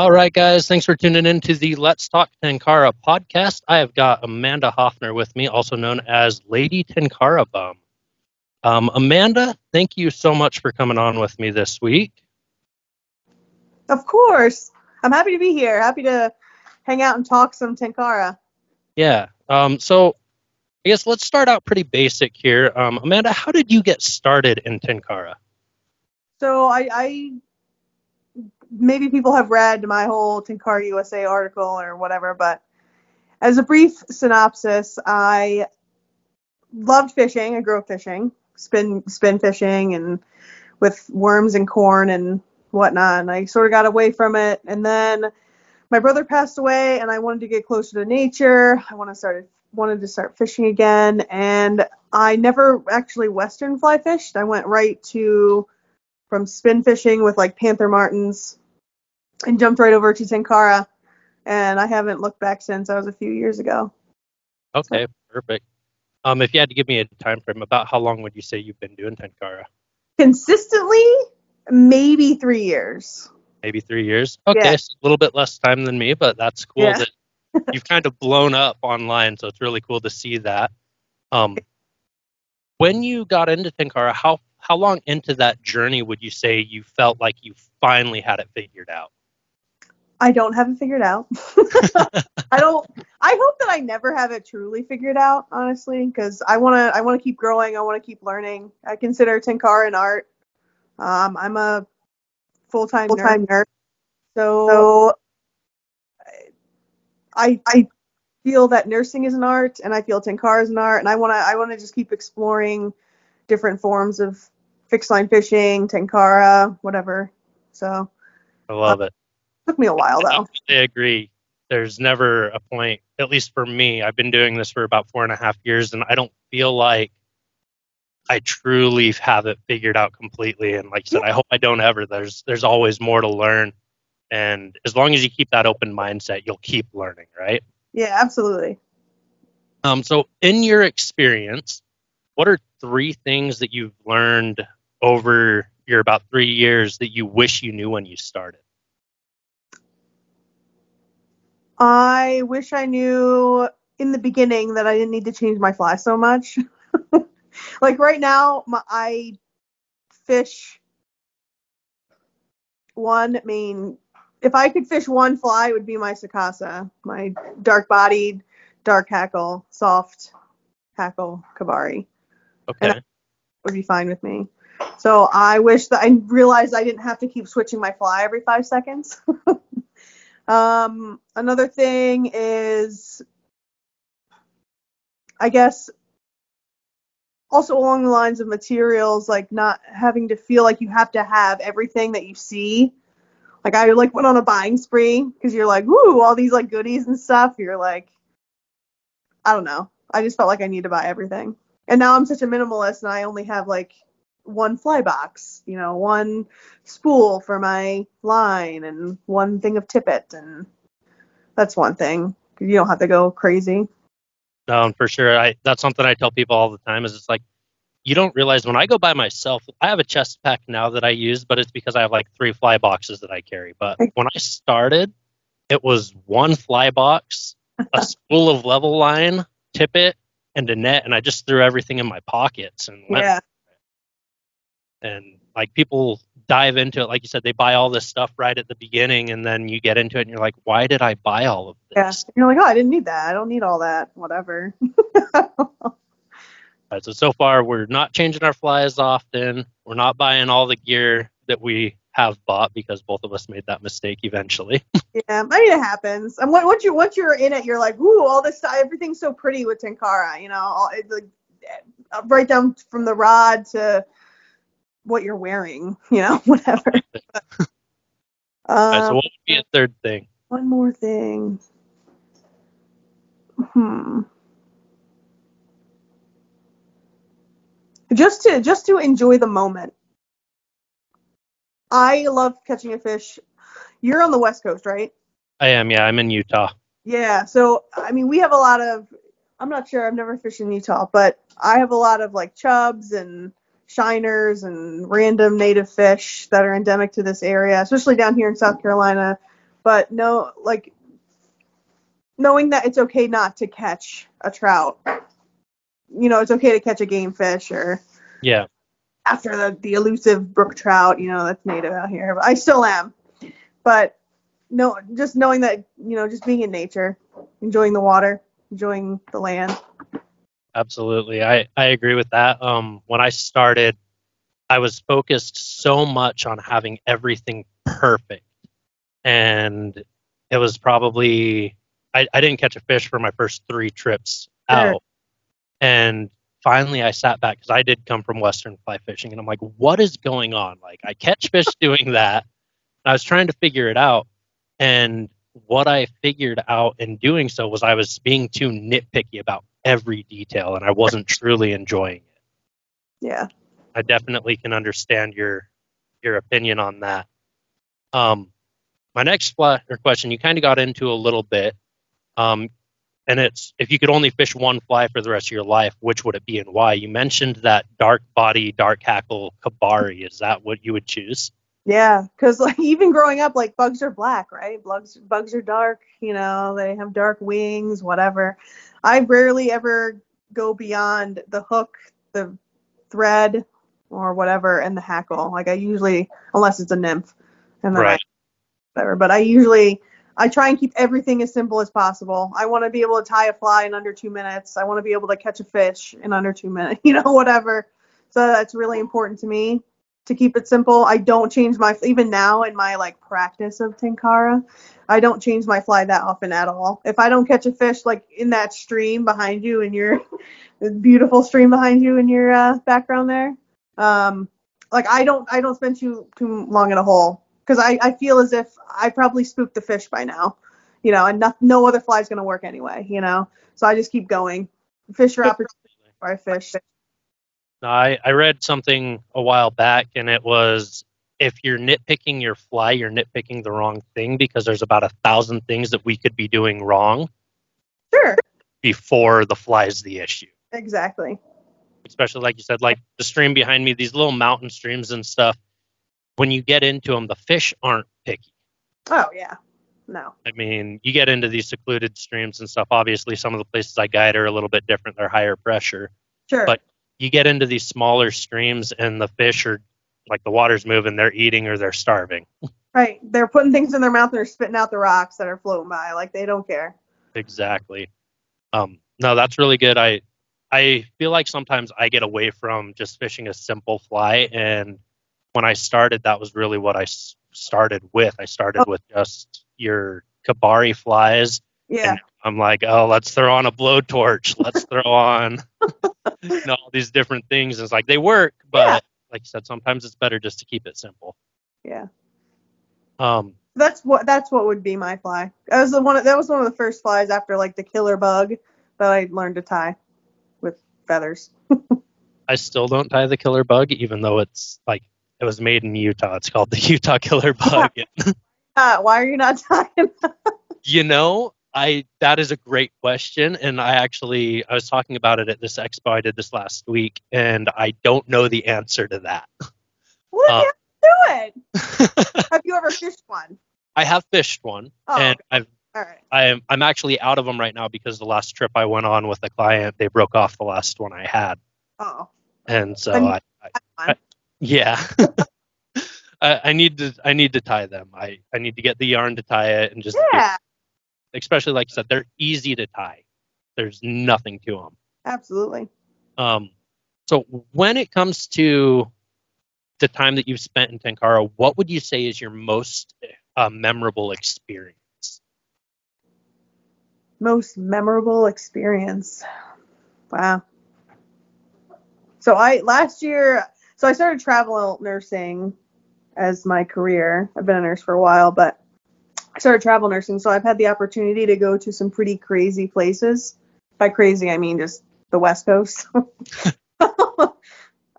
All right, guys. Thanks for tuning in to the Let's Talk Tenkara podcast. I have got Amanda Hoffner with me, also known as Lady Tenkara Bum. Um, Amanda, thank you so much for coming on with me this week. Of course. I'm happy to be here. Happy to hang out and talk some Tenkara. Yeah. Um, so I guess let's start out pretty basic here. Um, Amanda, how did you get started in Tenkara? So I, I maybe people have read my whole Tenkara USA article or whatever, but as a brief synopsis, I loved fishing. I grew up fishing, spin spin fishing, and with worms and corn and whatnot. And I sort of got away from it, and then my brother passed away, and I wanted to get closer to nature. I wanted to start wanted to start fishing again, and I never actually western fly fished. I went right to from spin fishing with like panther martins and jumped right over to Tenkara. And I haven't looked back since. I was a few years ago. Okay, so. perfect. Um, if you had to give me a time frame, about how long would you say you've been doing Tenkara? Consistently, maybe three years. Maybe three years. Okay, yeah. so a little bit less time than me, but that's cool yeah. that you've kind of blown up online. So it's really cool to see that. Um, when you got into Tenkara, how how long into that journey would you say you felt like you finally had it figured out? I don't have it figured out. I don't. I hope that I never have it truly figured out, honestly, because I want to. I want to keep growing. I want to keep learning. I consider Tenkara an art. Um, I'm a full-time full-time nerd. So, so I I feel that nursing is an art, and I feel Tenkara is an art, and I want to. I want to just keep exploring different forms of fixed line fishing, Tenkara, whatever. So. I love uh, it Took me a while though. I agree. There's never a point, at least for me. I've been doing this for about four and a half years, and I don't feel like I truly have it figured out completely. And like you said, I hope I don't ever. There's there's always more to learn, and as long as you keep that open mindset, you'll keep learning, right? Yeah, absolutely. Um, so in your experience, what are three things that you've learned over your about three years that you wish you knew when you started? I wish I knew in the beginning that I didn't need to change my fly so much. like right now, my, I fish one main. If I could fish one fly, it would be my Sakasa, my dark bodied, dark hackle, soft hackle Kabari. Okay. would be fine with me. So I wish that I realized I didn't have to keep switching my fly every five seconds. Um, another thing is, I guess, also along the lines of materials, like not having to feel like you have to have everything that you see. Like I like went on a buying spree because you're like, woo, all these like goodies and stuff. You're like, I don't know. I just felt like I need to buy everything. And now I'm such a minimalist and I only have like one fly box, you know, one spool for my line and one thing of tippet and that's one thing. You don't have to go crazy. No, for sure. I that's something I tell people all the time is it's like you don't realize when I go by myself, I have a chest pack now that I use, but it's because I have like three fly boxes that I carry. But when I started, it was one fly box, a spool of level line, tippet, and a net, and I just threw everything in my pockets and went yeah and like people dive into it like you said they buy all this stuff right at the beginning and then you get into it and you're like why did i buy all of this? Yeah you're like oh i didn't need that. I don't need all that. Whatever. Right, so so far we're not changing our flies often. We're not buying all the gear that we have bought because both of us made that mistake eventually. Yeah i mean it happens. And once you once you're in it you're like ooh all this stuff everything's so pretty with tenkara you know all, it, like right down from the rod to what you're wearing, you know, whatever. um, right, so what would be a third thing? One more thing. Hmm. Just to just to enjoy the moment. I love catching a fish. You're on the West Coast, right? I am, yeah. I'm in Utah. Yeah, so I mean, we have a lot of. I'm not sure. I've never fished in Utah, but I have a lot of like chubs and shiners and random native fish that are endemic to this area, especially down here in South Carolina. but no, like knowing that it's okay not to catch a trout. You know, it's okay to catch a game fish or Yeah. after the, the elusive brook trout, you know, that's native out here. But I still am. But no, just knowing that, you know, just being in nature, enjoying the water, enjoying the land. Absolutely. I, I agree with that. Um, when I started, I was focused so much on having everything perfect. And it was probably, I, I didn't catch a fish for my first three trips Sure. out. And finally, I sat back because I did come from Western fly fishing. And I'm like, what is going on? Like, I catch fish doing that. And I was trying to figure it out. And what I figured out in doing so was I was being too nitpicky about every detail and I wasn't truly enjoying it. Yeah. I definitely can understand your your opinion on that. Um, my next fly, question you kind of got into a little bit, um, and it's if you could only fish one fly for the rest of your life, which would it be and why? You mentioned that dark body, dark hackle kabari. Is that what you would choose? Yeah, because like even growing up, like bugs are black, right? Bugs bugs are dark. You know, they have dark wings, whatever. I rarely ever go beyond the hook, the thread, or whatever, and the hackle. Like I usually, unless it's a nymph, and then I, Right. whatever. But I usually I try and keep everything as simple as possible. I want to be able to tie a fly in under two minutes. I want to be able to catch a fish in under two minutes. You know, whatever. So that's really important to me to keep it simple. I don't change my even now in my like practice of tenkara. I don't change my fly that often at all. If I don't catch a fish like in that stream behind you in your beautiful stream behind you in your uh, background there, um, like I don't I don't spend too too long in a hole because I I feel as if I probably spooked the fish by now, you know, and no, no other fly's gonna work anyway, you know. So I just keep going. Fish are opportunity where I fish. No, I, I read something a while back, and it was if you're nitpicking your fly, you're nitpicking the wrong thing because there's about a thousand things that we could be doing wrong Sure, before the fly is the issue. exactly. Especially like you said, like the stream behind me, these little mountain streams and stuff. When you get into them, the fish aren't picky. Oh yeah, no. I mean, you get into these secluded streams and stuff. Obviously, some of the places I guide are a little bit different. They're higher pressure. Sure. But- You get into these smaller streams, and the fish are like the water's moving. They're eating or they're starving. Right. They're putting things in their mouth and they're spitting out the rocks that are floating by. Like they don't care. Exactly. Um, no, that's really good. I I feel like sometimes I get away from just fishing a simple fly, and when I started, that was really what I s- started with. I started Oh. with just your kabari flies. Yeah. And I'm like, oh, let's throw on a blowtorch. Let's throw on you know, all these different things. And it's like they work, but Yeah. like you said, sometimes it's better just to keep it simple. Yeah. Um, That's what that's what would be my fly. That was the one that was one of the first flies after like the killer bug that I learned to tie with feathers. I still don't tie the killer bug, even though it's like it was made in Utah. It's called the Utah killer bug. Uh, why are you not tying? you know, I that is a great question, and I actually I was talking about it at this expo I did this last week, and I don't know the answer to that. What Uh, are you doing? Have you ever fished one? I have fished one, Oh, and I've All right. I'm I'm actually out of them right now because the last trip I went on with a client, they broke off the last one I had, Oh. and so And- I, I, yeah. I, I need to I need to tie them. I, I need to get the yarn to tie it and just Yeah. Especially like I said, they're easy to tie. There's nothing to them. Absolutely. Um, so when it comes to the time that you've spent in Tenkara, what would you say is your most uh, memorable experience? Most memorable experience. Wow. So I last year so I started travel nursing as my career. I've been a nurse for a while, but I started travel nursing, so I've had the opportunity to go to some pretty crazy places. By crazy, I mean just the West Coast.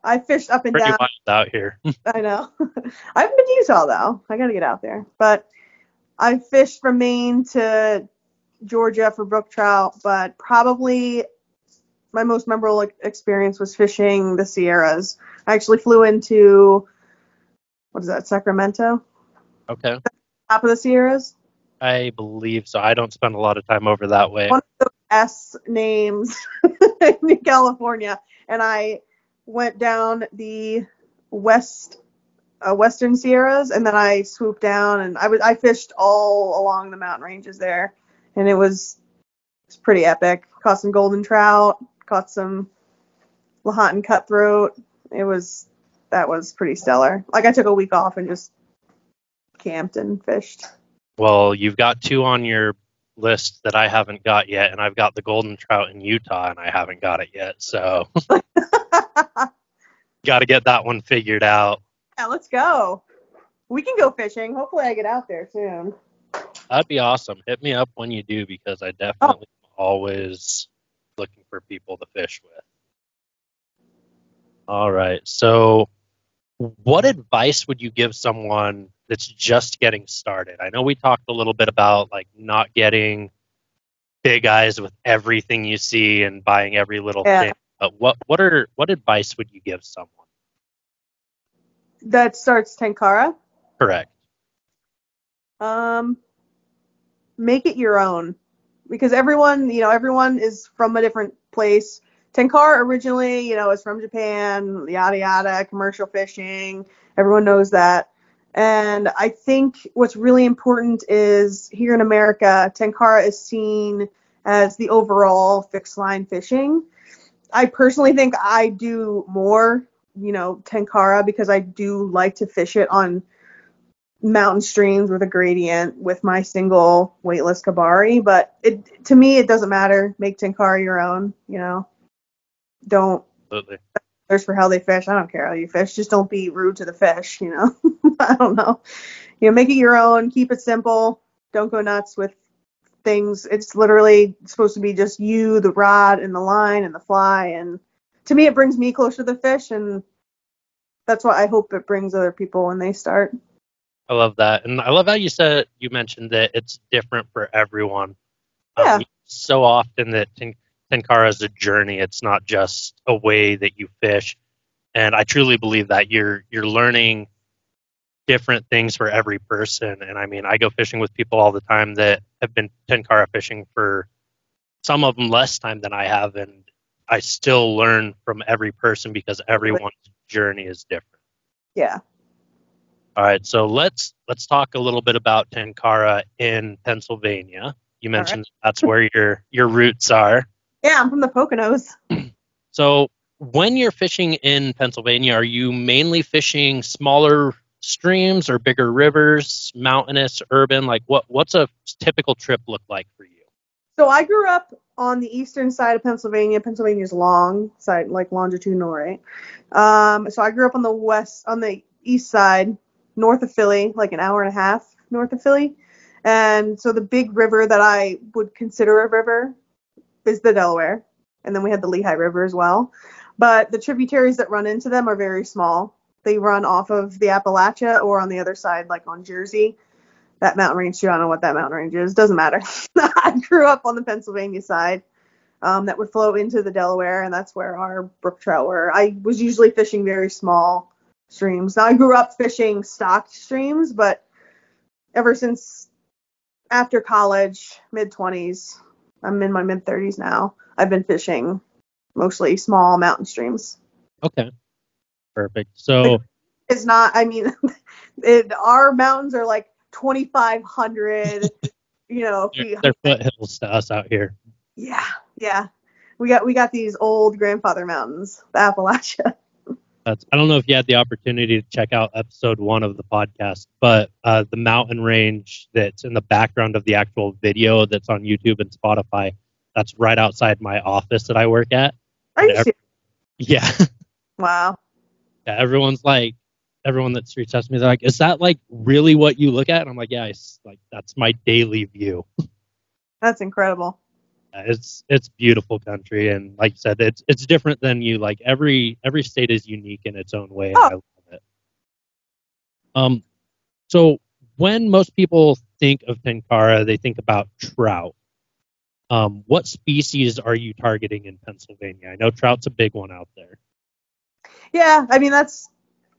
I fished up and Pretty down. wild out here. I know. I haven't been to Utah though. I got to get out there. But I fished from Maine to Georgia for brook trout, but probably my most memorable experience was fishing the Sierras. I actually flew into what is that, Sacramento? okay. Top of the Sierras. I believe so. I don't spend a lot of time over that way. One of the S names in California, and I went down the west uh, western Sierras, and then I swooped down, and I was I fished all along the mountain ranges there, and it was it's pretty epic. Caught some golden trout, caught some Lahontan cutthroat. It was that was pretty stellar. Like I took a week off and just camped and fished. Well, you've got two on your list that I haven't got yet, and I've got the golden trout in Utah, and I haven't got it yet. So, got to get that one figured out. Yeah, let's go. We can go fishing. Hopefully, I get out there soon. That'd be awesome. Hit me up when you do because I definitely oh. always looking for people to fish with. All right. So, what advice would you give someone that's just getting started? I know we talked a little bit about like not getting big eyes with everything you see and buying every little yeah. thing. But what what are what advice would you give someone? That starts Tenkara? Correct. Um make it your own. Because everyone, you know, everyone is from a different place. Tenkara originally, you know, is from Japan, yada yada, commercial fishing. Everyone knows that. And I think what's really important is here in America, Tenkara is seen as the overall fixed line fishing. I personally think I do more, you know, Tenkara because I do like to fish it on mountain streams with a gradient with my single weightless Kabari. But it to me, it doesn't matter. Make Tenkara your own, you know. Don't. Absolutely for how they fish. I don't care how you fish. Just don't be rude to the fish, you know. I don't know. You know, make it your own, keep it simple. Don't go nuts with things. It's literally supposed to be just you, the rod and the line and the fly and to me it brings me closer to the fish and that's what I hope it brings other people when they start. I love that. And I love how you said you mentioned that it's different for everyone. Yeah. Um, so often that Tenkara is a journey. It's not just a way that you fish. And I truly believe that you're you're learning different things for every person. And I mean, I go fishing with people all the time that have been Tenkara fishing for some of them less time than I have, and I still learn from every person because everyone's journey is different. Yeah. All right, so let's let's talk a little bit about Tenkara in Pennsylvania. You mentioned right. that's where your your roots are. Yeah, I'm from the Poconos. So, when you're fishing in Pennsylvania, are you mainly fishing smaller streams or bigger rivers, mountainous, urban? Like, what what's a typical trip look like for you? So, I grew up on the eastern side of Pennsylvania. Pennsylvania's long side, like longitudinal, right? Um, so, I grew up on the west, on the east side, north of Philly, like an hour and a half north of Philly. And so the big river that I would consider a river is the Delaware, and then we had the Lehigh River as well. But the tributaries that run into them are very small. They run off of the Appalachia or on the other side, like on Jersey. That mountain range. I don't know what that mountain range is. Doesn't matter. I grew up on the Pennsylvania side. Um, that would flow into the Delaware, and that's where our brook trout were. I was usually fishing very small streams. Now I grew up fishing stocked streams, but ever since after college, mid 20s, I'm in my mid 30s now. I've been fishing mostly small mountain streams. Okay. Perfect. So it's not. I mean, it, our mountains are like 2,500. you know, they're, they're foothills to us out here. Yeah, yeah. We got we got these old grandfather mountains, the Appalachia. That's, I don't know if you had the opportunity to check out episode one of the podcast, but uh, the mountain range that's in the background of the actual video that's on YouTube and Spotify, that's right outside my office that I work at. Are you every, Yeah. Wow. Yeah, everyone's like, everyone that street tests me, they're like, "Is that like really what you look at?" And I'm like, "Yeah, it's like that's my daily view." That's incredible it's it's beautiful country and like you said it's it's different than you like every every state is unique in its own way and oh. i love it um so when most people think of tenkara they think about trout um what species are you targeting in pennsylvania i know trout's a big one out there yeah i mean that's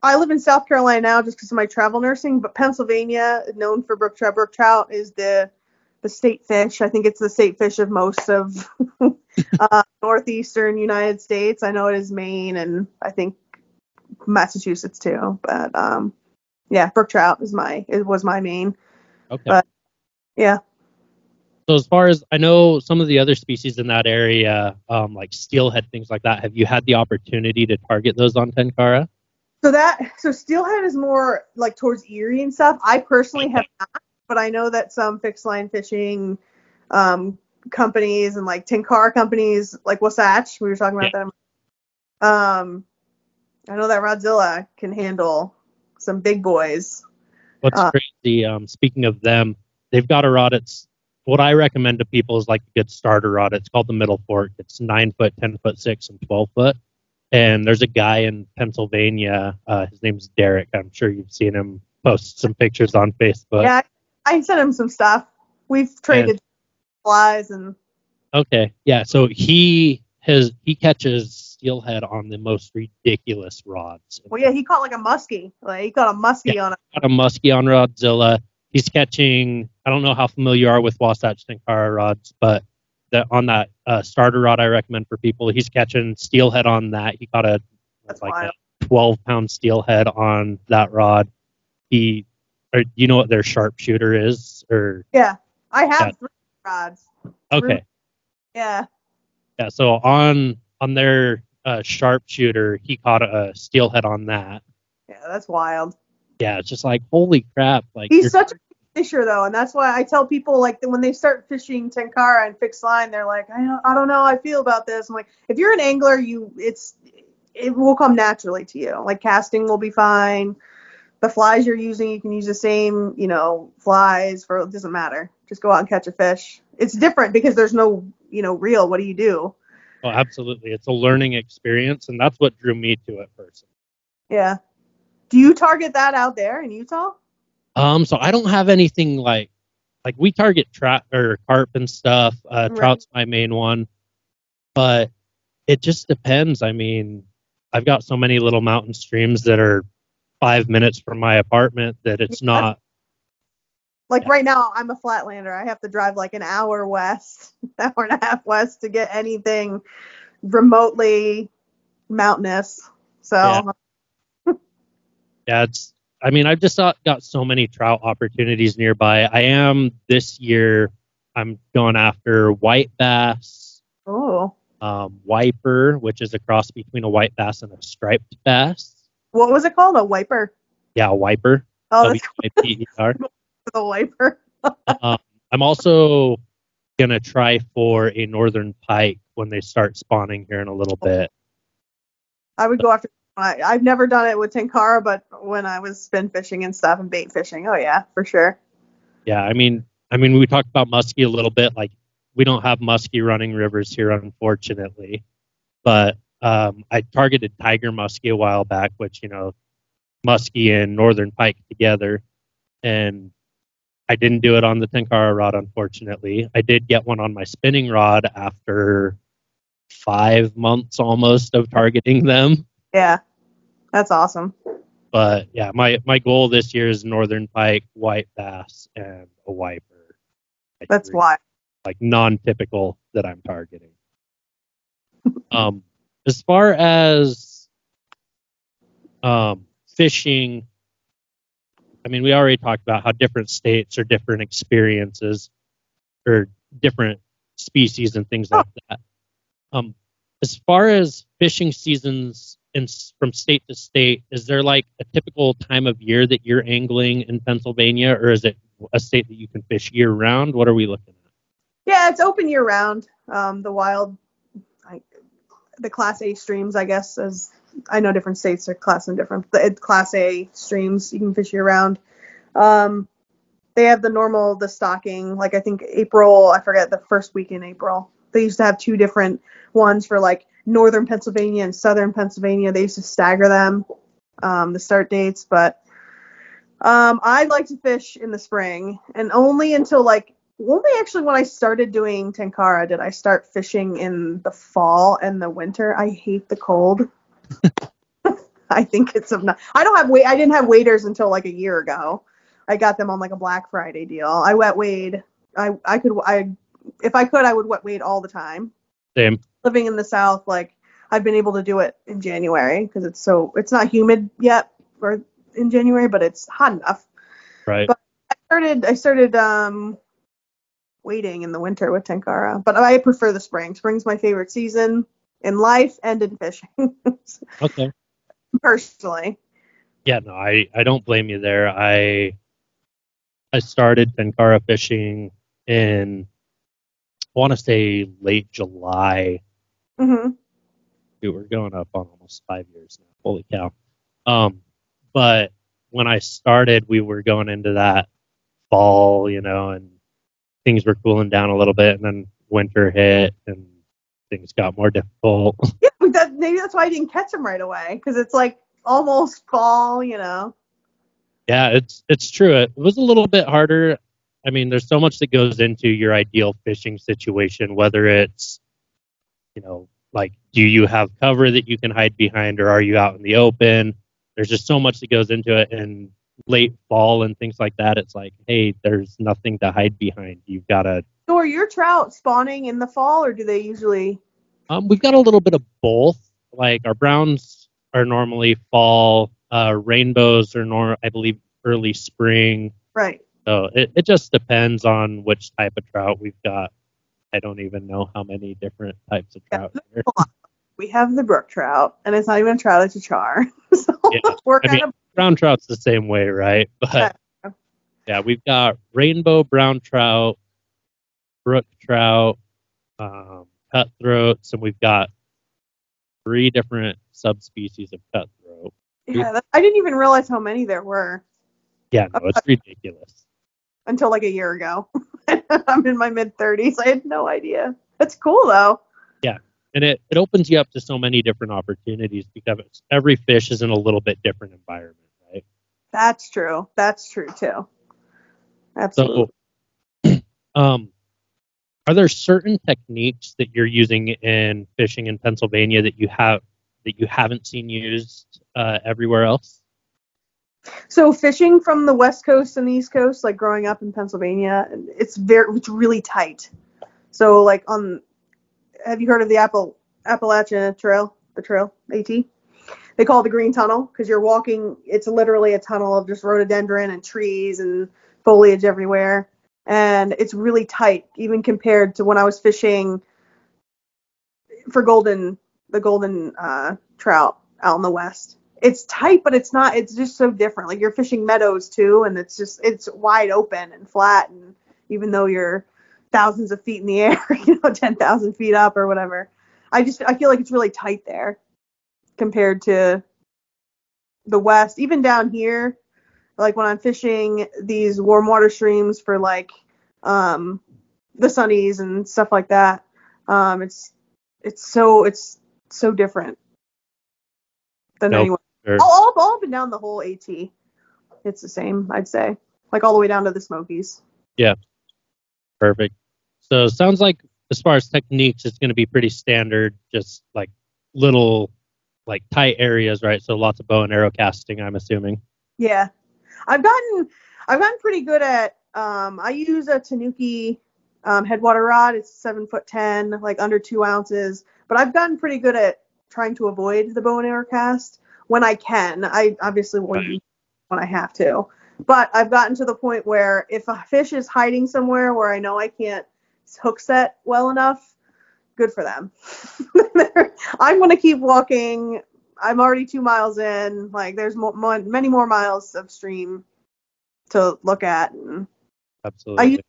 I live in South Carolina now just because of my travel nursing, but Pennsylvania, known for brook trout. Brook trout is the the state fish. I think it's the state fish of most of uh, northeastern United States. I know it is Maine and I think Massachusetts too. But um, yeah, brook trout is my it was my main. Okay. But yeah. So as far as I know, some of the other species in that area, um, like steelhead, things like that, have you had the opportunity to target those on Tenkara? So that so steelhead is more like towards Erie and stuff. I personally have not, but I know that some fixed line fishing um, companies and like Tenkara companies, like Wasatch, we were talking about them. Um, I know that Rodzilla can handle some big boys. What's Uh, crazy, um, speaking of them, they've got a rod. It's what I recommend to people is like a good starter rod. It's called the Middle Fork. It's nine foot, ten foot six, and twelve foot. And there's a guy in Pennsylvania. Uh, his name's Derek. I'm sure you've seen him post some pictures on Facebook. yeah, I sent him some stuff. We've traded flies and Okay. Yeah. So he has he catches steelhead on the most ridiculous rods. well, yeah, he caught like a muskie. Like he caught a muskie on a got a muskie on Rodzilla. He's catching. I don't know how familiar you are with Wasatch Tenkara rods, but the, on that uh, starter rod I recommend for people, he's catching steelhead on that. He caught a That's like wild. a 12 pound steelhead on that rod. He, or you know what their sharpshooter is, or Yeah, I have Yeah. three rods. okay, Yeah, yeah. So on on their uh, sharpshooter, he caught a steelhead on that. yeah, that's wild. Yeah, it's just like holy crap! Like He's such a fisher though, and that's why I tell people like that when they start fishing tenkara and fixed line, they're like, I don't, I don't know, how I feel about this. I'm like, if you're an angler, you it's it will come naturally to you. Like casting will be fine. The flies you're using, you can use the same, you know, flies for it doesn't matter. Just go out and catch a fish. It's different because there's no, you know, reel. What do you do? Oh, absolutely. It's a learning experience, and that's what drew me to it first. Yeah. Do you target that out there in Utah? Um, so I don't have anything like like we target trout or carp and stuff. Uh, Right. trout's my main one, but it just depends. I mean, I've got so many little mountain streams that are five minutes from my apartment that it's Yeah. not. Like Yeah. right now, I'm a flatlander. I have to drive like an hour west, an hour and a half west to get anything remotely mountainous. So Yeah. Yeah, it's. I mean, I've just got, got so many trout opportunities nearby. I am this year. I'm going after white bass, oh, um, wiper, which is a cross between a white bass and a striped bass. What was it called? A wiper? Yeah, a wiper. Oh, W-I-P-E-R. the wiper. um, I'm also gonna try for a northern pike when they start spawning here in a little bit. I would go after. I, I've never done it with tenkara, but when I was spin fishing and stuff and bait fishing, oh yeah, for sure. Yeah, I mean, I mean, we talked about muskie a little bit. Like, we don't have muskie running rivers here, unfortunately. But um, I targeted tiger muskie a while back, which you know, muskie and northern pike together, and I didn't do it on the tenkara rod, unfortunately. I did get one on my spinning rod after five months almost of targeting them. Yeah, that's awesome. But yeah, my my goal this year is northern pike, white bass, and a wiper. That's why. like non-typical that I'm targeting. um, as far as um, fishing, I mean, we already talked about how different states are different experiences or different species and things like that. Um, as far as fishing seasons in, from state to state, is there like a typical time of year that you're angling in Pennsylvania, or is it a state that you can fish year round? What are we looking at? Yeah, it's open year round. Um, the wild, like the Class A streams, I guess, as I know different states are classing different. Class A streams you can fish year round. Um, they have the normal, the stocking. Like I think April, I forget the first week in April. They used to have two different ones for like northern Pennsylvania and southern Pennsylvania. They used to stagger them, um, the start dates. But um, I like to fish in the spring, and only until like only actually when I started doing Tenkara did I start fishing in the fall and the winter. I hate the cold. I think it's obnoxious. I don't have wait. I didn't have waders until like a year ago. I got them on like a Black Friday deal. I wet wade. I I could I if I could I would wet wade all the time. Same. Living in the South, like I've been able to do it in January because it's so it's not humid yet or in January, but it's hot enough. Right. But I started I started um waiting in the winter with Tenkara, but I prefer the spring. Spring's my favorite season in life and in fishing. okay. Personally. Yeah, no, I I don't blame you there. I I started Tenkara fishing in I want to say late July. hmm Dude, we're going up on almost five years now. Holy cow. Um, but when I started, we were going into that fall, you know, and things were cooling down a little bit, and then winter hit, and things got more difficult. Yeah, but that, maybe that's why I didn't catch them right away because it's like almost fall, you know. yeah, it's it's true. It was a little bit harder. I mean, there's so much that goes into your ideal fishing situation, whether it's, you know, like, do you have cover that you can hide behind, or are you out in the open? There's just so much that goes into it, and late fall and things like that. It's like, hey, there's nothing to hide behind. You've got to So are your trout spawning in the fall, or do they usually? Um, we've got a little bit of both. Like our browns are normally fall, uh, rainbows are nor I believe early spring. Right. So it, it just depends on which type of trout we've got. I don't even know how many different types of trout there. We have the brook trout, and it's not even a trout; it's a char. so Yeah, we're I kind mean- of Brown trout's the same way, right? But Yeah. yeah, we've got rainbow brown trout, brook trout, um, cutthroats, and we've got three different subspecies of cutthroat. yeah. That, I didn't even realize how many there were Yeah, no, it's ridiculous. until like a year ago. I'm in my mid 30s. I had no idea. That's cool though. And it, it opens you up to so many different opportunities because every fish is in a little bit different environment, right? That's true. That's true too. Absolutely. So, um, are there certain techniques that you're using in fishing in Pennsylvania that you have that you haven't seen used uh, everywhere else? So fishing from the west coast and the east coast, like growing up in Pennsylvania, it's very it's really tight. So like on, have you heard of the Apple Appalachian Trail? The trail AT. They call it the Green Tunnel because you're walking. It's literally a tunnel of just rhododendron and trees and foliage everywhere, and it's really tight, even compared to when I was fishing for golden the golden uh, trout out in the west it's tight, but it's not. It's just so different. Like you're fishing meadows too, and it's just it's wide open and flat. And even though you're thousands of feet in the air, you know, ten thousand feet up or whatever, I just I feel like it's really tight there compared to the west. Even down here, like when I'm fishing these warm water streams for like um, the sunnies and stuff like that, um, it's it's so it's so different than Nope. anywhere. All, all, all up and down the whole AT. It's the same, I'd say. Like all the way down to the Smokies. Yeah. Perfect. So it sounds like as far as techniques, it's going to be pretty standard, just like little like tight areas, right? So lots of bow and arrow casting, I'm assuming. Yeah. I've gotten I've gotten pretty good at um I use a Tanuki um, headwater rod. It's seven foot ten, like under two ounces. But I've gotten pretty good at trying to avoid the bow and arrow cast when I can. I obviously Right. use when I have to. But I've gotten to the point where if a fish is hiding somewhere where I know I can't hook set well enough, good for them. I'm gonna keep walking. I'm already two miles in. Like there's many more miles of stream to look at. And Absolutely. use-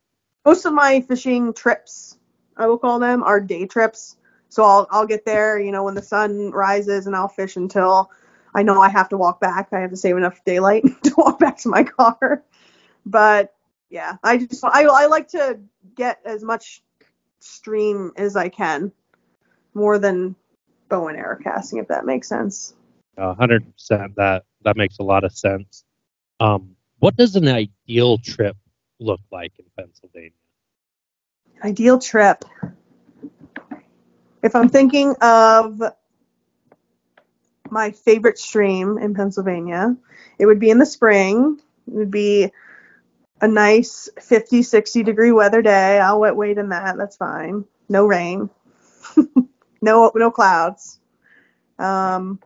most of my fishing trips, I will call them, are day trips. So I'll I'll get there, you know, when the sun rises, and I'll fish until I know I have to walk back. I have to save enough daylight to walk back to my car. But yeah, I just I I like to get as much stream as I can, more than bow and arrow casting, if that makes sense. Hundred percent. That that makes a lot of sense. Um, what does an ideal trip look like in Pennsylvania? Ideal trip. If I'm thinking of my favorite stream in Pennsylvania. It would be in the spring. It would be a nice 50, 60 degree weather day. I'll wet wait in that. That's fine. No rain. no no clouds. Um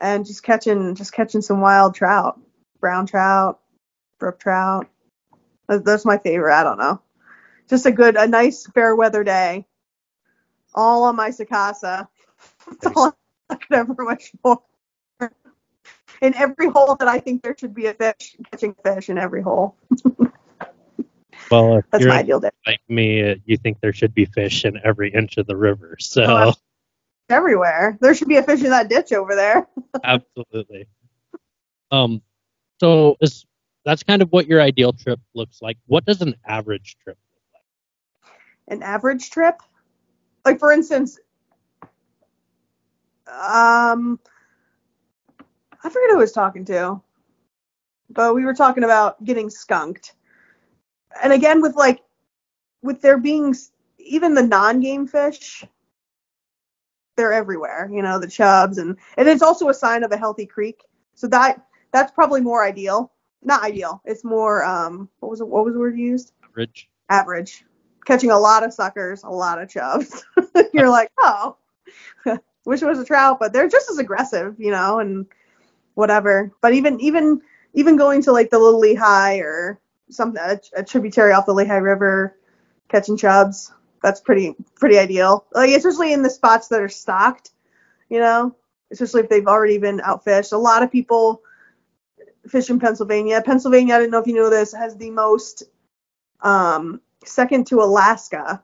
and just catching just catching some wild trout. Brown trout, brook trout. That's my favorite. I don't know. Just a good, a nice fair weather day. All on my Sakasa. That's all I could ever wish for. In every hole that I think there should be a fish, catching fish in every hole. well, if that's you're my ideal day. Like me, uh, you think there should be fish in every inch of the river. So oh, everywhere there should be a fish in that ditch over there. absolutely. Um, so is that's kind of what your ideal trip looks like. What does an average trip look like? An average trip, like for instance, um, I forget who I was talking to, but we were talking about getting skunked, and again with like, with there being even the non-game fish, they're everywhere. You know, the chubs and and it's also a sign of a healthy creek. So that that's probably more ideal. Not ideal. It's more um what was it, what was the word used? Average. Average. Catching a lot of suckers, a lot of chubs. You're like, oh, wish it was a trout, but they're just as aggressive, you know, and whatever. But even even even going to like the Little Lehigh or something a, a tributary off the Lehigh River, catching chubs, that's pretty pretty ideal. Like especially in the spots that are stocked, you know, especially if they've already been outfished. A lot of people fish in Pennsylvania. Pennsylvania, I don't know if you know this, has the most um, second to Alaska,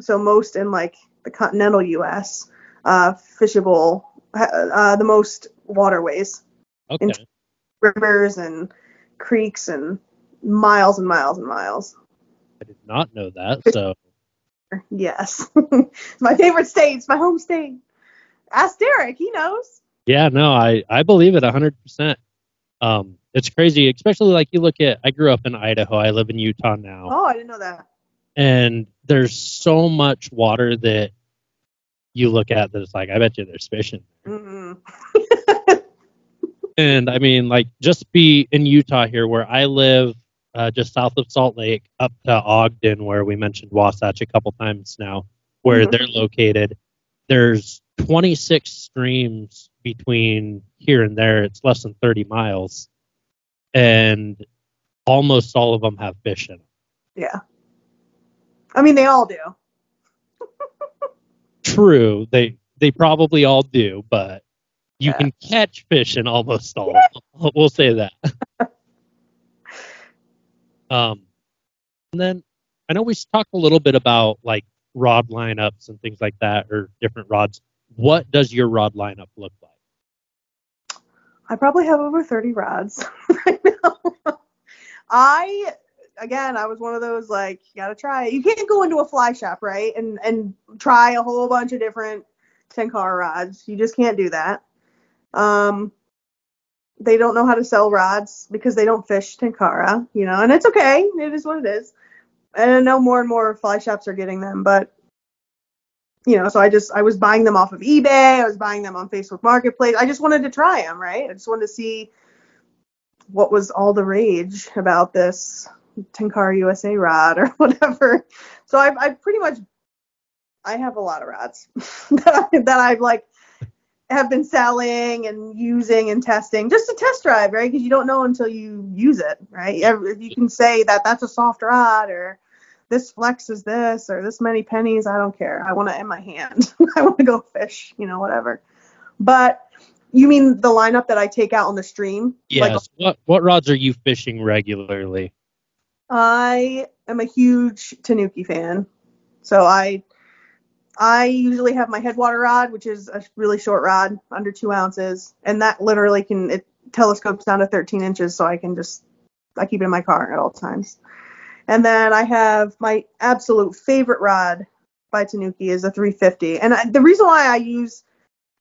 so most in like the continental U.S. Uh, fishable, uh, the most waterways, okay. in rivers and creeks and miles and miles and miles. I did not know that. So yes, my favorite state. It's my home state. Ask Derek; he knows. Yeah, no, I I believe it hundred percent. Um, it's crazy, especially like you look at. I grew up in Idaho. I live in Utah now. Oh, I didn't know that. And there's so much water that you look at that it's like, I bet you there's fishing. Mm-hmm. and I mean, like, just be in Utah here, where I live, uh, just south of Salt Lake, up to Ogden, where we mentioned Wasatch a couple times now, where mm-hmm. they're located. There's 26 streams between here and there. It's less than 30 miles, and almost all of them have fish in them. Yeah. I mean, they all do. True, they they probably all do, but you can catch fish in almost all. Yeah. We'll say that. um, and then I know we talked a little bit about like rod lineups and things like that, or different rods. What does your rod lineup look like? I probably have over 30 rods right now. I again, I was one of those like you gotta try it. You can't go into a fly shop, right? And and try a whole bunch of different Tenkara rods. You just can't do that. Um, they don't know how to sell rods because they don't fish Tenkara, you know, and it's okay. It is what it is. And I know more and more fly shops are getting them, but you know, so I just I was buying them off of eBay. I was buying them on Facebook Marketplace. I just wanted to try them, right? I just wanted to see what was all the rage about this Tenkara USA rod or whatever. So I've, I've pretty much I have a lot of rods that I, that I've like have been selling and using and testing just to test drive, right? Because you don't know until you use it, right? You can say that that's a soft rod or this flex is this or this many pennies. I don't care. I want it in my hand. I want to go fish, you know, whatever. But you mean the lineup that I take out on the stream? Yes. Like, what what rods are you fishing regularly? I am a huge Tanuki fan. So I I usually have my headwater rod, which is a really short rod, under two ounces, and that literally can it telescopes down to 13 inches, so I can just I keep it in my car at all times. And then I have my absolute favorite rod by Tanuki is a 350, and I, the reason why I use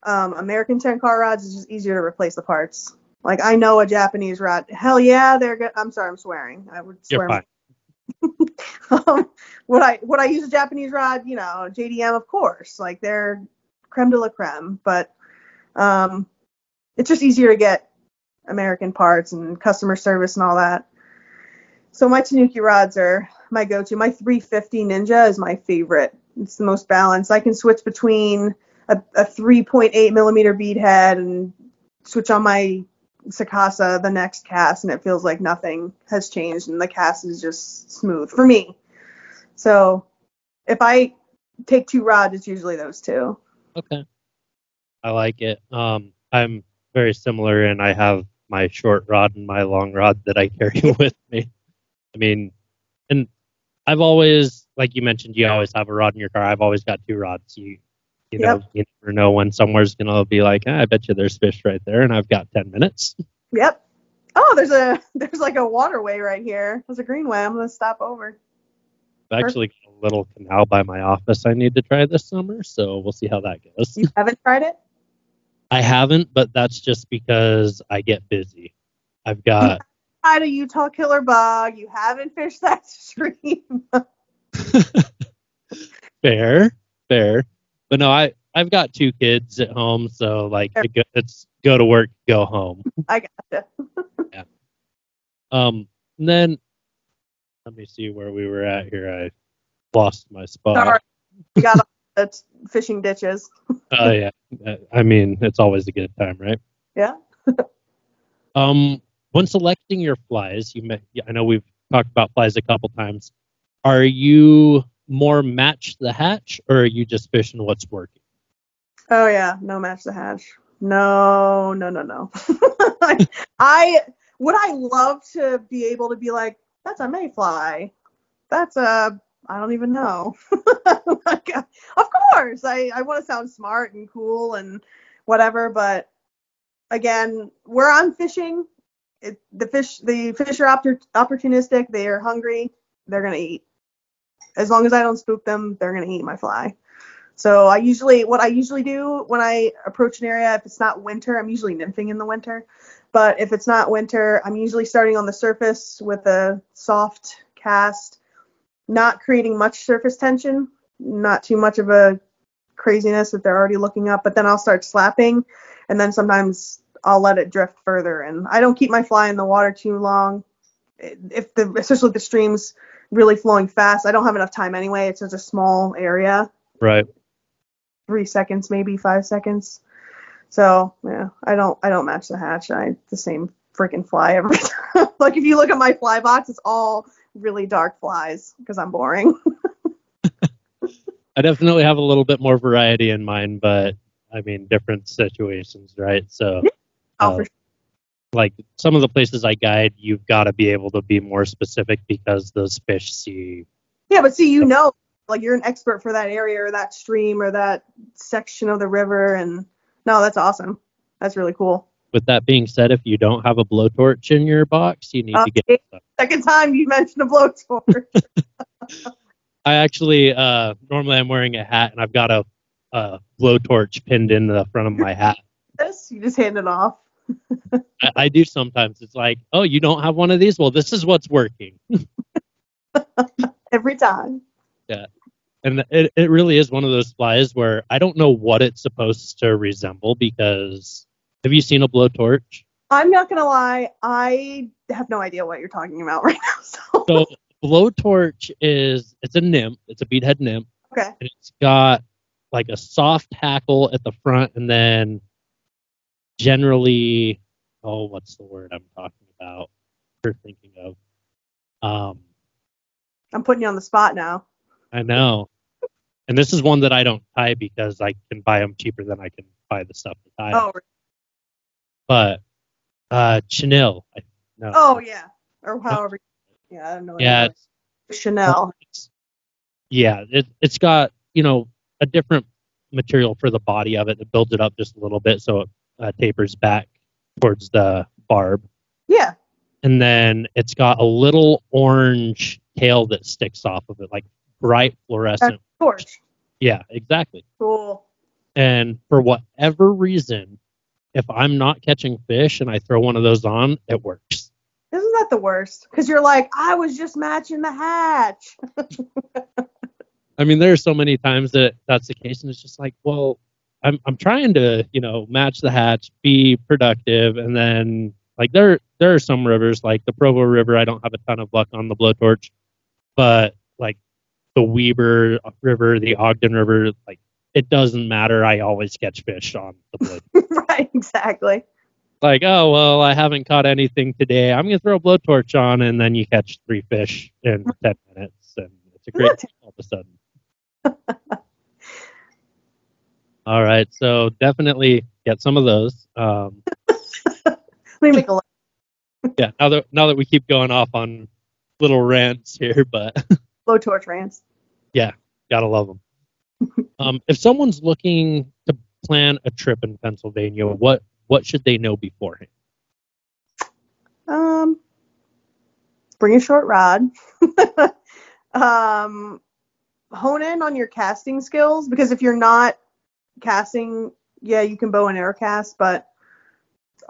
um, American Tenkara rods is just easier to replace the parts. Like I know a Japanese rod. Hell yeah, they're good. I'm sorry, I'm swearing. I would swear. Um, would I would I use a Japanese rod? You know, JDM of course. Like they're creme de la creme. But Um, it's just easier to get American parts and customer service and all that. So my Tanuki rods are my go-to. My 350 Ninja is my favorite. It's the most balanced. I can switch between a, a 3.8 millimeter bead head and switch on my Sakasa the next cast, and it feels like nothing has changed, and the cast is just smooth for me. So if I take two rods, it's usually those two. Okay. I like it. Um, I'm very similar, and I have my short rod and my long rod that I carry with me. I mean, and I've always, like you mentioned, you always have a rod in your car. I've always got two rods. You, you know, you never know when somewhere's gonna be like, "Ah, I bet you there's fish right there, and I've got ten minutes. Yep. Oh, there's a there's like a waterway right here. There's a greenway. I'm gonna stop over. I've actually got a little canal by my office I need to try this summer, so we'll see how that goes. You haven't tried it? I haven't, but that's just because I get busy. I've got Tried a Utah killer bug. You haven't fished that stream. fair, fair, but no, I I've got two kids at home, so like it go, it's go to work, go home. I gotcha. Yeah. Um, and then let me see where we were at here. I lost my spot. Sorry. You got the fishing ditches. Oh yeah, Uh, I mean it's always a good time, right? Yeah. Um, when selecting your flies, you may, I know we've talked about flies a couple times. Are you more match the hatch, or are you just fishing what's working? Oh yeah, no match the hatch. No, no, no, no. I would I love to be able to be like, that's a mayfly. That's a I don't even know. like, of course, I I want to sound smart and cool and whatever, but again, where I'm fishing, it, the fish the fish are oppor- opportunistic. They are hungry. They're gonna eat. As long as I don't spook them, they're gonna eat my fly. So I usually, what I usually do when I approach an area, if it's not winter, I'm usually nymphing in the winter. But if it's not winter, I'm usually starting on the surface with a soft cast, not creating much surface tension, not too much of a craziness if they're already looking up. But then I'll start slapping, and then sometimes I'll let it drift further. And I don't keep my fly in the water too long. If the, especially if the stream's really flowing fast, I don't have enough time anyway. It's such a small area Right. three seconds, maybe five seconds. So yeah, I don't I don't match the hatch. I the same freaking fly every time. like if you look at my fly box, it's all really dark flies because I'm boring. I definitely have a little bit more variety in mine, but I mean different situations, right? So Oh, Uh, for sure. Like some of the places I guide, you've got to be able to be more specific because those fish see. Yeah, but see, you know, like you're an expert for that area or that stream or that section of the river, and no, that's awesome. That's really cool. With that being said, if you don't have a blowtorch in your box, you need to get. Okay. Second time you mentioned a blowtorch. I actually uh, normally I'm wearing a hat and I've got a, a blowtorch pinned in the front of my hat. this, you just hand it off I, I do sometimes. It's like, oh, you don't have one of these? Well, this is what's working. every time. Yeah. And it, it really is one of those flies where I don't know what it's supposed to resemble because have you seen a blowtorch? I'm not gonna lie, I have no idea what you're talking about right now. So, So blowtorch is it's a nymph, it's a beadhead nymph, okay. and it's got like a soft hackle at the front, and then generally, oh, what's the word I'm talking about? You're thinking of. Um, I'm putting you on the spot now. I know. And this is one that I don't tie because I can buy them cheaper than I can buy the stuff to tie. Oh, But uh, chenille. I, no. oh yeah, or however. Yeah, I don't know. yeah. Chanel. it's, yeah. It, it's got you know a different material for the body of it that builds it up just a little bit so it uh, tapers back towards the barb, Yeah. and then it's got a little orange tail that sticks off of it, like bright fluorescent. Torch. Yeah, exactly. Cool. And for whatever reason, if I'm not catching fish and I throw one of those on, it works. Isn't that the worst? Because you're like, I was just matching the hatch. I mean, there are so many times that that's the case, and it's just like, well, I'm I'm trying to you know match the hatch, be productive, and then like there there are some rivers like the Provo River. I don't have a ton of luck on the blowtorch, but like the Weber River, the Ogden River, like it doesn't matter. I always catch fish on the blow. right, exactly. Like, oh well, I haven't caught anything today. I'm gonna throw a blowtorch on, and then you catch three fish in ten minutes, and it's a great all of a sudden. All right, so definitely get some of those. Um, Let me make a list. yeah, now that now that we keep going off on little rants here, but blowtorch rants. Yeah, gotta love them. um, if someone's looking to plan a trip in Pennsylvania, what what should they know beforehand? Um, bring a short rod. um, hone in on your casting skills because if you're not casting, yeah, you can bow and arrow cast, but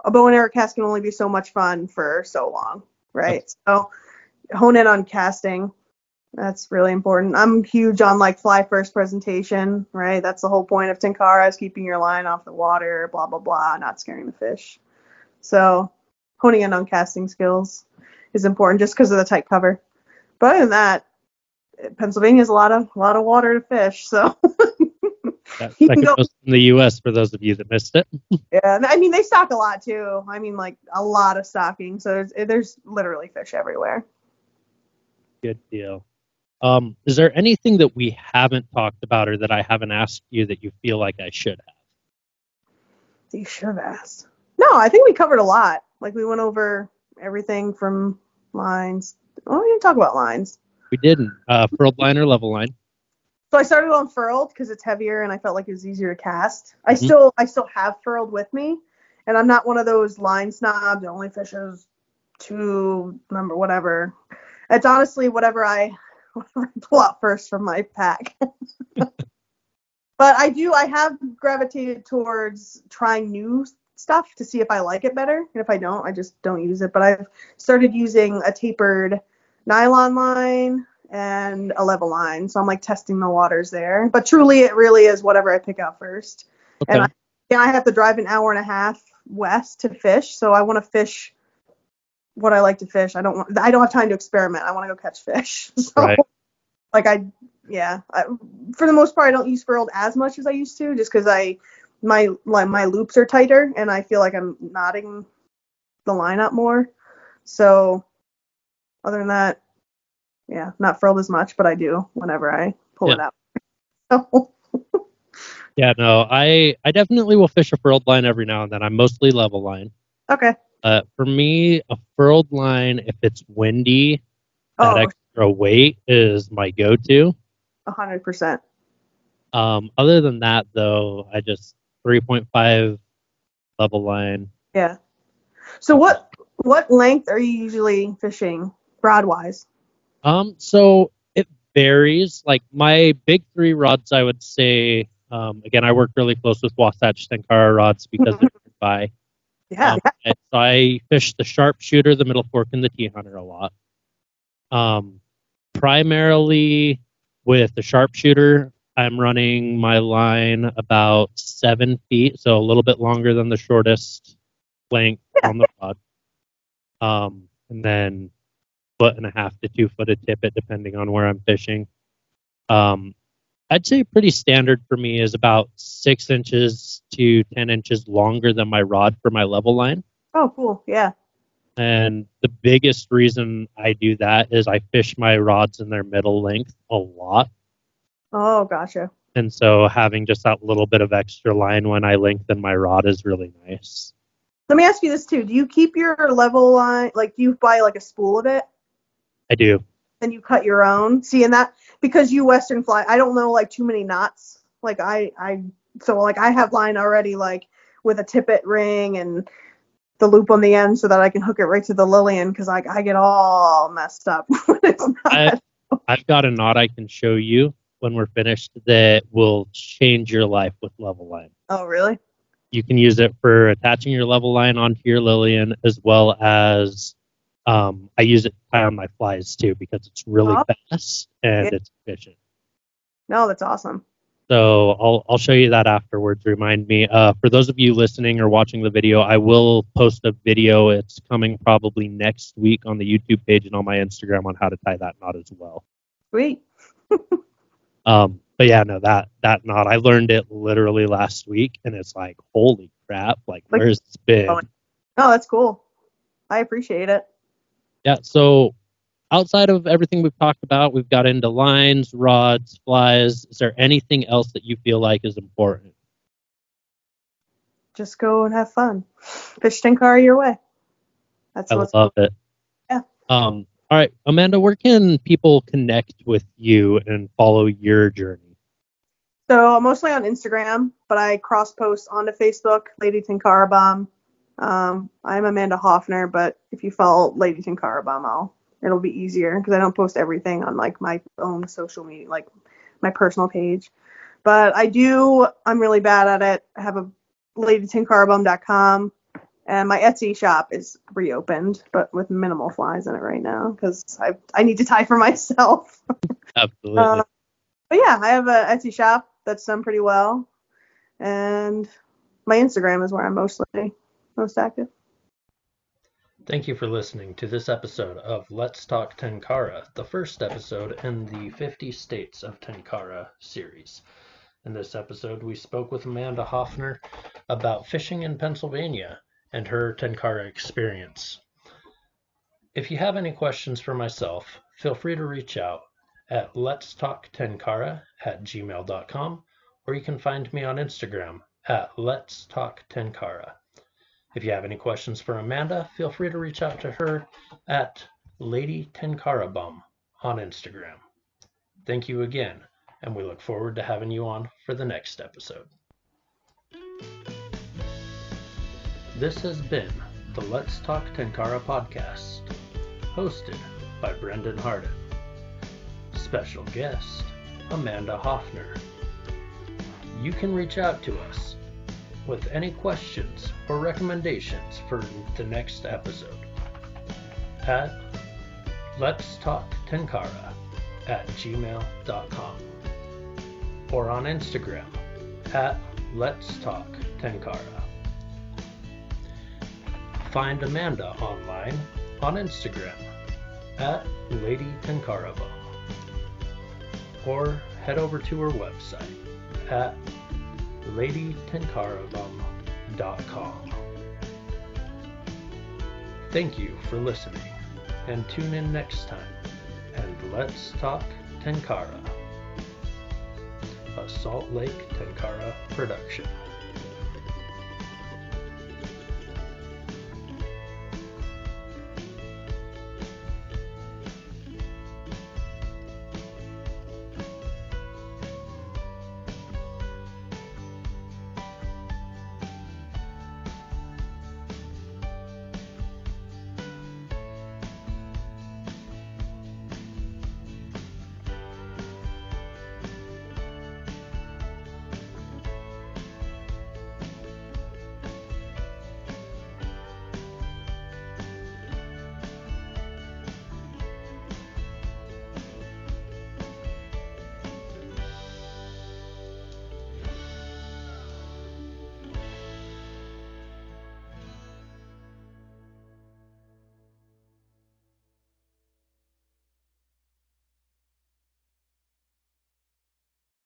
a bow and arrow cast can only be so much fun for so long, right? Okay. So hone in on casting. That's really important. I'm huge on like fly first presentation, right? That's the whole point of Tenkara is keeping your line off the water, blah blah blah, not scaring the fish. So honing in on casting skills is important just because of the tight cover. But other than that, Pennsylvania has a lot of a lot of water to fish, so that second go, most in the U.S. for those of you that missed it. yeah, I mean they stock a lot too. I mean like a lot of stocking, so there's, there's literally fish everywhere. Good deal. Um, is there anything that we haven't talked about or that I haven't asked you that you feel like I should have? You should have asked. No, I think we covered a lot. Like we went over everything from lines. Oh, we didn't talk about lines. We didn't. Uh, furled line or level line? So I started on furled because it's heavier and I felt like it was easier to cast. I mm-hmm. still I still have furled with me, and I'm not one of those line snobs that only fishes two number whatever. It's honestly whatever I pull out first from my pack. but I do, I have gravitated towards trying new stuff to see if I like it better. And if I don't, I just don't use it. But I've started using a tapered nylon line and a level line. So I'm like testing the waters there. But truly, it really is whatever I pick out first. Okay. And I, yeah, I have to drive an hour and a half west to fish. So I want to fish what I like to fish. I don't want I don't have time to experiment. I want to go catch fish. So right. like I yeah, I, for the most part I don't use furled as much as I used to just cuz I my like my loops are tighter and I feel like I'm knotting the line up more. So other than that, yeah, not furled as much, but I do whenever I pull yeah. it out. yeah, no, I I definitely will fish a furled line every now and then. I'm mostly level line. Okay. Uh, for me, a furled line, if it's windy, that oh. extra weight is my go-to. A hundred percent. Um, other than that, though, I just 3.5 level line. Yeah. So what what length are you usually fishing broadwise? Um, so it varies. Like my big three rods, I would say. Um, again, I work really close with Wasatch Tenkara rods because they're nearby. Yeah. Um, so I fish the sharpshooter, the middle fork, and the T hunter a lot. Um, primarily with the sharpshooter, I'm running my line about seven feet, so a little bit longer than the shortest length on the rod. Um, and then foot and a half to two foot of tippet, depending on where I'm fishing. Um, I'd say pretty standard for me is about six inches to 10 inches longer than my rod for my level line. Oh, cool. Yeah. And the biggest reason I do that is I fish my rods in their middle length a lot. Oh, gotcha. And so having just that little bit of extra line when I lengthen my rod is really nice. Let me ask you this too. Do you keep your level line, like, do you buy like a spool of it? I do. And you cut your own? See, and that, because you Western fly, I don't know like too many knots. Like I, I, so like I have line already like with a tippet ring and the loop on the end so that I can hook it right to the Lillian because I, I get all messed up I, I've got a knot I can show you when we're finished that will change your life with level line. Oh, really? You can use it for attaching your level line onto your Lillian as well as um, I use it to tie on my flies too because it's really oh. fast and yeah. it's efficient. No, that's awesome. So I'll I'll show you that afterwards. Remind me. Uh, for those of you listening or watching the video, I will post a video. It's coming probably next week on the YouTube page and on my Instagram on how to tie that knot as well. Sweet. Um, but yeah, no, that that knot I learned it literally last week, and it's like, holy crap! Like, Like- where's this been? Oh, that's cool. I appreciate it. Yeah. So outside of everything we've talked about, we've got into lines, rods, flies. Is there anything else that you feel like is important? Just go and have fun. Fish Tenkara your way. That's what I what's love it. Yeah. Um. All right, Amanda, where can people connect with you and follow your journey? So mostly on Instagram, but I cross post onto Facebook, Lady Tenkara Bum. Um, I'm Amanda Hoffner, but if you follow Lady Tenkara Bum, it'll be easier because I don't post everything on like my own social media, like my personal page. But I do. I'm really bad at it. I have a ladytenkarabum.com and my Etsy shop is reopened, but with minimal flies in it right now because I I need to tie for myself. Absolutely. Uh, but yeah, I have a Etsy shop that's done pretty well, and my Instagram is where I'm mostly most active. Thank you for listening to this episode of Let's Talk Tenkara, the first episode in the 50 States of Tenkara series. In this episode, we spoke with Amanda Hoffner about fishing in Pennsylvania and her Tenkara experience. If you have any questions for myself, feel free to reach out at let's at gmail.com or you can find me on Instagram at let's talk tenkara. If you have any questions for Amanda, feel free to reach out to her at Lady Tenkara Bum on Instagram. Thank you again, and we look forward to having you on for the next episode. This has been the Let's Talk Tenkara podcast, hosted by Brenden Harden. Special guest, Amanda Hoffner. You can reach out to us with any questions or recommendations for the next episode. At let's talk tenkara at gmail.com or on instagram at let's talk tenkara. Find amanda online on instagram at lady tenkara or head over to her website at ladytenkarabum.com. Thank you for listening, and tune in next time, and let's talk Tenkara, a Salt Lake Tenkara production.